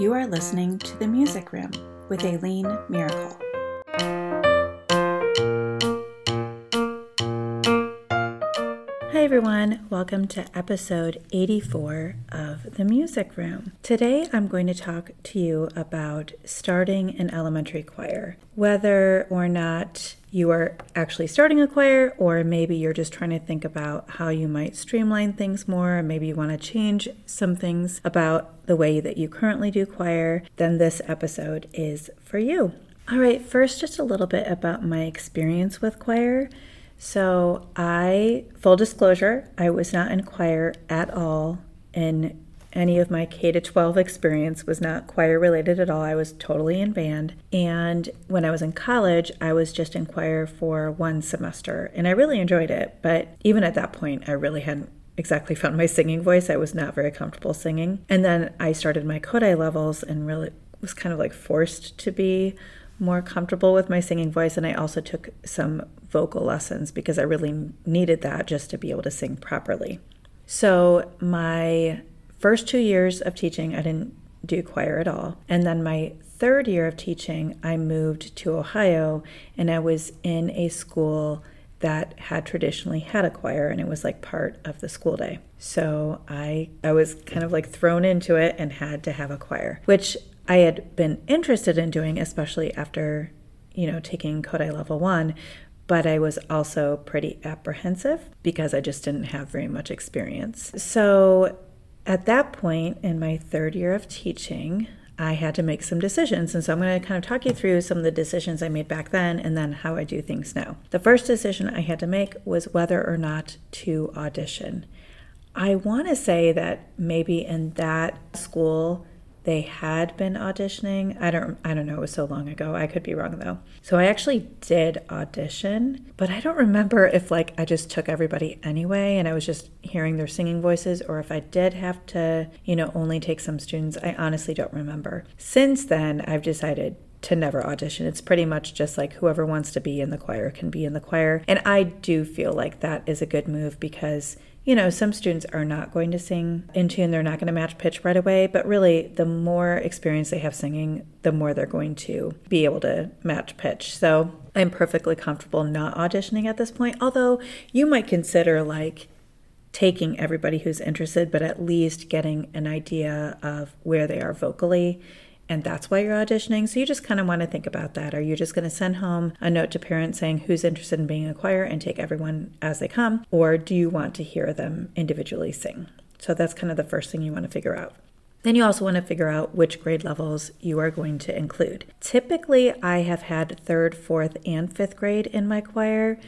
You are listening to The Music Room with Aileen Miracle. Everyone. Welcome to episode 84 of The Music Room. Today, I'm going to talk to you about starting an elementary choir. Whether or not you are actually starting a choir, or maybe you're just trying to think about how you might streamline things more, maybe you want to change some things about the way that you currently do choir, then this episode is for you. All right, first, just a little bit about my experience with choir. So, I, full disclosure, I was not in choir at all in any of my K to 12 experience was not choir related at all. I was totally in band. And when I was in college, I was just in choir for one semester and I really enjoyed it. But even at that point, I really hadn't exactly found my singing voice. I was not very comfortable singing. And then I started my Kodály levels and really was kind of like forced to be more comfortable with my singing voice. And I also took some vocal lessons because I really needed that just to be able to sing properly. So, my first two years of teaching, I didn't do choir at all. And then my third year of teaching, I moved to Ohio and I was in a school that had traditionally had a choir and it was like part of the school day. So I I was kind of like thrown into it and had to have a choir, which I had been interested in doing especially after, you know, taking Kodály level 1, but I was also pretty apprehensive because I just didn't have very much experience. So at that point in my third year of teaching, I had to make some decisions. And so I'm going to kind of talk you through some of the decisions I made back then and then how I do things now. The first decision I had to make was whether or not to audition. I want to say that maybe in that school, they had been auditioning. I don't I don't know, it was so long ago. I could be wrong though. So I actually did audition, but I don't remember if like I just took everybody anyway and I was just hearing their singing voices or if I did have to, you know, only take some students. I honestly don't remember. Since then, I've decided to never audition. It's pretty much just like whoever wants to be in the choir can be in the choir. And I do feel like that is a good move because you know, some students are not going to sing in tune, they're not going to match pitch right away, but really, the more experience they have singing, the more they're going to be able to match pitch. So I'm perfectly comfortable not auditioning at this point, although you might consider like taking everybody who's interested, but at least getting an idea of where they are vocally and that's why you're auditioning. So you just kind of want to think about that. Are you just going to send home a note to parents saying who's interested in being a choir and take everyone as they come? Or do you want to hear them individually sing? So that's kind of the first thing you want to figure out. Then you also want to figure out which grade levels you are going to include. Typically, I have had third, fourth, and fifth grade in my choir.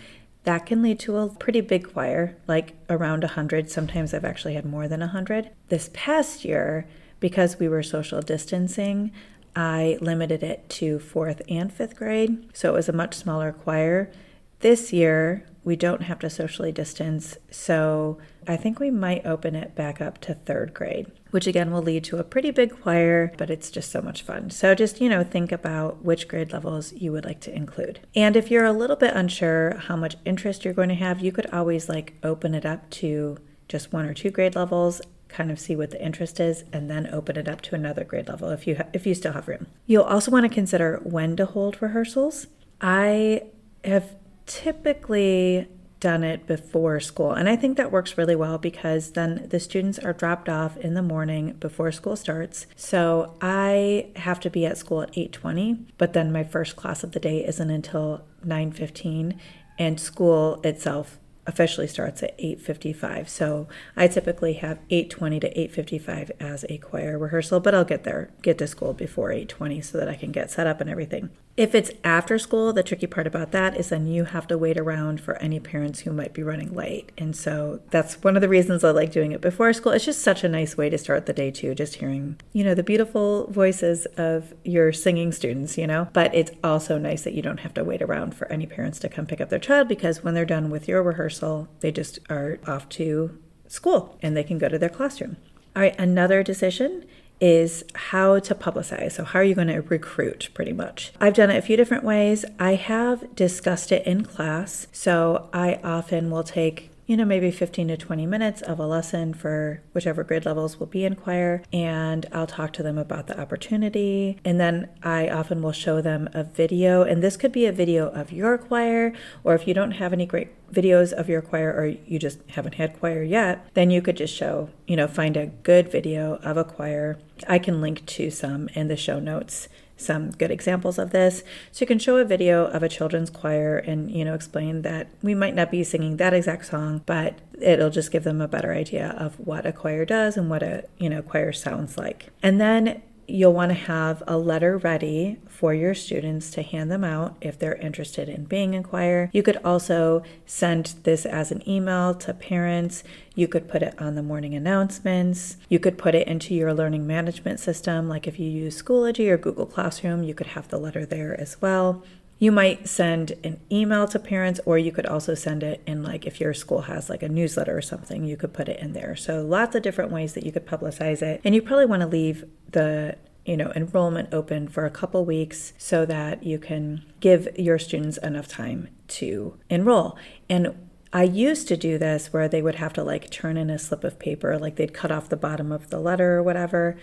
That can lead to a pretty big choir, like around 100. Sometimes I've actually had more than 100. This past year, because we were social distancing, I limited it to fourth and fifth grade. So it was a much smaller choir. This year, we don't have to socially distance. So I think we might open it back up to third grade, which again will lead to a pretty big choir, but it's just so much fun. So just, you know, think about which grade levels you would like to include. And if you're a little bit unsure how much interest you're going to have, you could always like open it up to just one or two grade levels kind of see what the interest is and then open it up to another grade level if you ha- if you still have room. You'll also want to consider when to hold rehearsals. I have typically done it before school and I think that works really well because then the students are dropped off in the morning before school starts. So I have to be at school at 8:20, but then my first class of the day isn't until 9:15 and school itself officially starts at 8.55 so i typically have 8.20 to 8.55 as a choir rehearsal but i'll get there get to school before 8.20 so that i can get set up and everything if it's after school, the tricky part about that is then you have to wait around for any parents who might be running late. And so that's one of the reasons I like doing it before school. It's just such a nice way to start the day too, just hearing, you know, the beautiful voices of your singing students, you know. But it's also nice that you don't have to wait around for any parents to come pick up their child because when they're done with your rehearsal, they just are off to school and they can go to their classroom. All right, another decision is how to publicize. So, how are you going to recruit pretty much? I've done it a few different ways. I have discussed it in class. So, I often will take you know, maybe 15 to 20 minutes of a lesson for whichever grade levels will be in choir. And I'll talk to them about the opportunity. And then I often will show them a video. And this could be a video of your choir, or if you don't have any great videos of your choir or you just haven't had choir yet, then you could just show, you know, find a good video of a choir. I can link to some in the show notes some good examples of this. So you can show a video of a children's choir and, you know, explain that we might not be singing that exact song, but it'll just give them a better idea of what a choir does and what a, you know, choir sounds like. And then you'll want to have a letter ready for your students to hand them out if they're interested in being in choir. You could also send this as an email to parents. You could put it on the morning announcements. You could put it into your learning management system, like if you use Schoology or Google Classroom, you could have the letter there as well. You might send an email to parents, or you could also send it in, like, if your school has like a newsletter or something, you could put it in there. So, lots of different ways that you could publicize it. And you probably want to leave the you know enrollment open for a couple weeks so that you can give your students enough time to enroll and I used to do this where they would have to like turn in a slip of paper, like they'd cut off the bottom of the letter or whatever,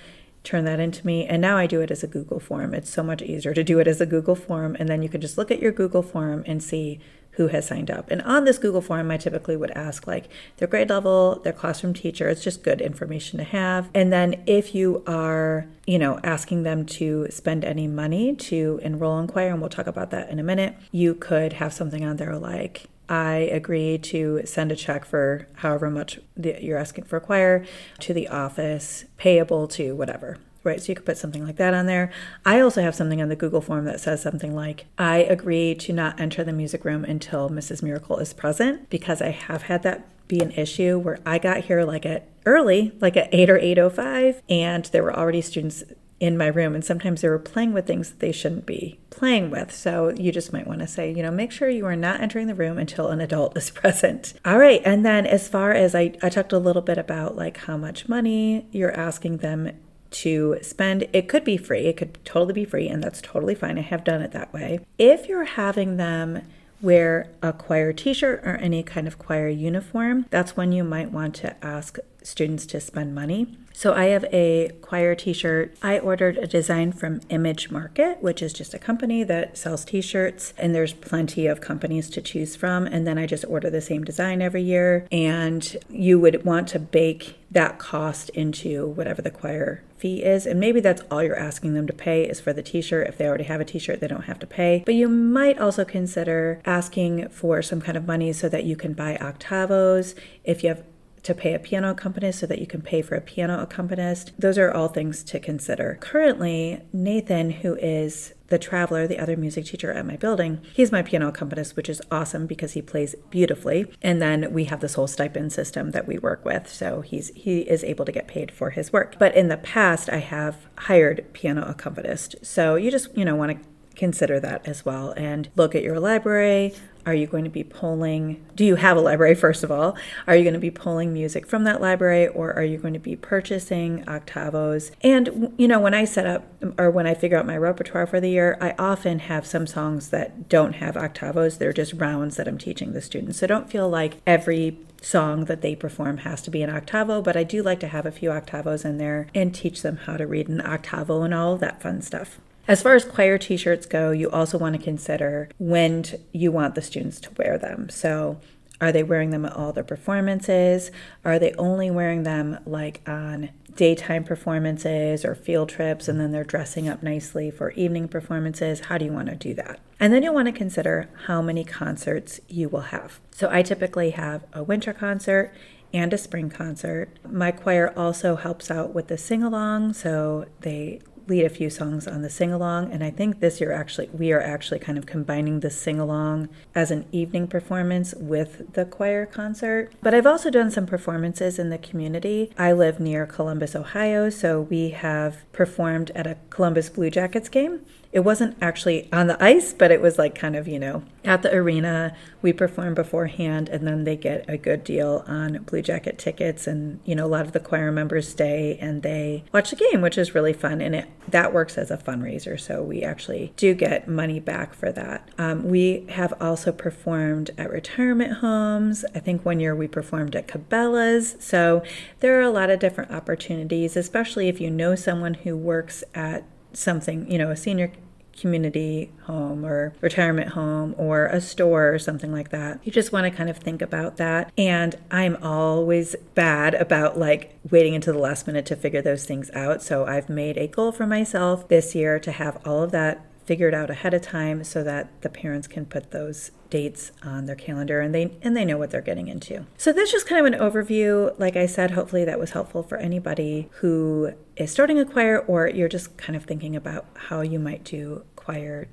turn that into me. And now I do it as a Google form. It's so much easier to do it as a Google form. And then you can just look at your Google form and see who has signed up. And on this Google form, I typically would ask like their grade level, their classroom teacher. It's just good information to have. And then if you are, you know, asking them to spend any money to enroll in choir, and we'll talk about that in a minute, you could have something on there like, I agree to send a check for however much you're asking for a choir to the office, payable to whatever right? So you could put something like that on there. I also have something on the Google form that says something like, I agree to not enter the music room until Mrs. Miracle is present because I have had that be an issue where I got here like at early, like at 8 or 8.05, and there were already students in my room and sometimes they were playing with things that they shouldn't be playing with so you just might want to say you know make sure you are not entering the room until an adult is present all right and then as far as i, I talked a little bit about like how much money you're asking them to spend. It could be free, it could totally be free, and that's totally fine. I have done it that way. If you're having them wear a choir t shirt or any kind of choir uniform, that's when you might want to ask students to spend money. So I have a choir t-shirt. I ordered a design from Image Market, which is just a company that sells t-shirts and there's plenty of companies to choose from. And then I just order the same design every year. And you would want to bake that cost into whatever the choir fee is. And maybe that's all you're asking them to pay is for the t-shirt if they already have a t-shirt they don't have to pay. But you might also consider asking for some kind of money so that you can buy octavos. If you have to pay a piano accompanist so that you can pay for a piano accompanist. Those are all things to consider. Currently, Nathan, who is the traveler, the other music teacher at my building, he's my piano accompanist, which is awesome because he plays beautifully. And then we have this whole stipend system that we work with, so he's he is able to get paid for his work. But in the past, I have hired piano accompanist. So you just you know want to consider that as well and look at your library. Are you going to be pulling? Do you have a library, first of all? Are you going to be pulling music from that library or are you going to be purchasing octavos? And, you know, when I set up or when I figure out my repertoire for the year, I often have some songs that don't have octavos. They're just rounds that I'm teaching the students. So don't feel like every song that they perform has to be an octavo, but I do like to have a few octavos in there and teach them how to read an octavo and all that fun stuff. As far as choir t shirts go, you also want to consider when you want the students to wear them. So, are they wearing them at all their performances? Are they only wearing them like on daytime performances or field trips and then they're dressing up nicely for evening performances? How do you want to do that? And then you'll want to consider how many concerts you will have. So I typically have a winter concert and a spring concert. My choir also helps out with the sing along, so they lead a few songs on the sing along. And I think this year, actually, we are actually kind of combining the sing along as an evening performance with the choir concert. But I've also done some performances in the community. I live near Columbus, Ohio, so we have performed at a Columbus Blue Jackets game it wasn't actually on the ice, but it was like kind of, you know, at the arena. We perform beforehand and then they get a good deal on Blue Jacket tickets. And, you know, a lot of the choir members stay and they watch the game, which is really fun. And it that works as a fundraiser. So we actually do get money back for that. Um, we have also performed at retirement homes. I think one year we performed at Cabela's. So there are a lot of different opportunities, especially if you know someone who works at something, you know, a senior community home or retirement home or a store or something like that. You just want to kind of think about that. And I'm always bad about like waiting until the last minute to figure those things out. So I've made a goal for myself this year to have all of that figured out ahead of time so that the parents can put those dates on their calendar and they and they know what they're getting into. So that's just kind of an overview. Like I said, hopefully that was helpful for anybody who is starting a choir or you're just kind of thinking about how you might do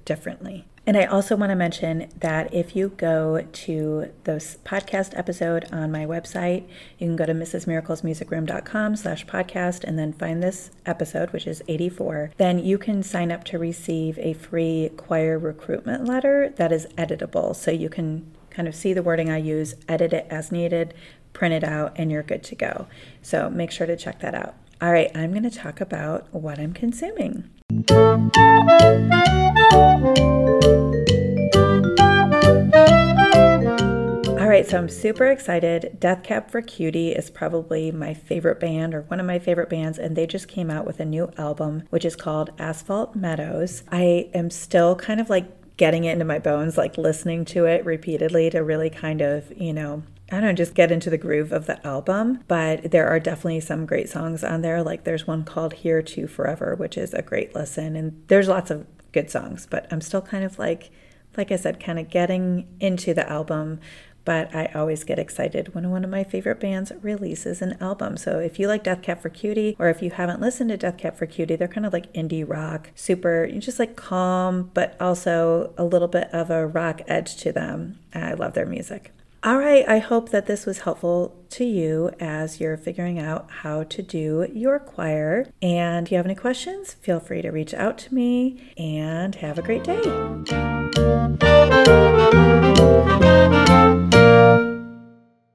differently. And I also want to mention that if you go to this podcast episode on my website, you can go to mrsmiraclesmusicroom.com slash podcast and then find this episode, which is 84. Then you can sign up to receive a free choir recruitment letter that is editable. So you can kind of see the wording I use, edit it as needed, print it out, and you're good to go. So make sure to check that out. All right, I'm going to talk about what I'm consuming. All right, so I'm super excited. Death Cab for Cutie is probably my favorite band or one of my favorite bands, and they just came out with a new album which is called Asphalt Meadows. I am still kind of like getting it into my bones, like listening to it repeatedly to really kind of, you know, I don't know, just get into the groove of the album. But there are definitely some great songs on there. Like there's one called Here to Forever, which is a great listen. And there's lots of good songs, but I'm still kind of like, like I said, kind of getting into the album, but I always get excited when one of my favorite bands releases an album. So if you like Death Cab for Cutie, or if you haven't listened to Death Cab for Cutie, they're kind of like indie rock, super, just like calm, but also a little bit of a rock edge to them. I love their music. All right, I hope that this was helpful to you as you're figuring out how to do your choir. And if you have any questions, feel free to reach out to me and have a great day.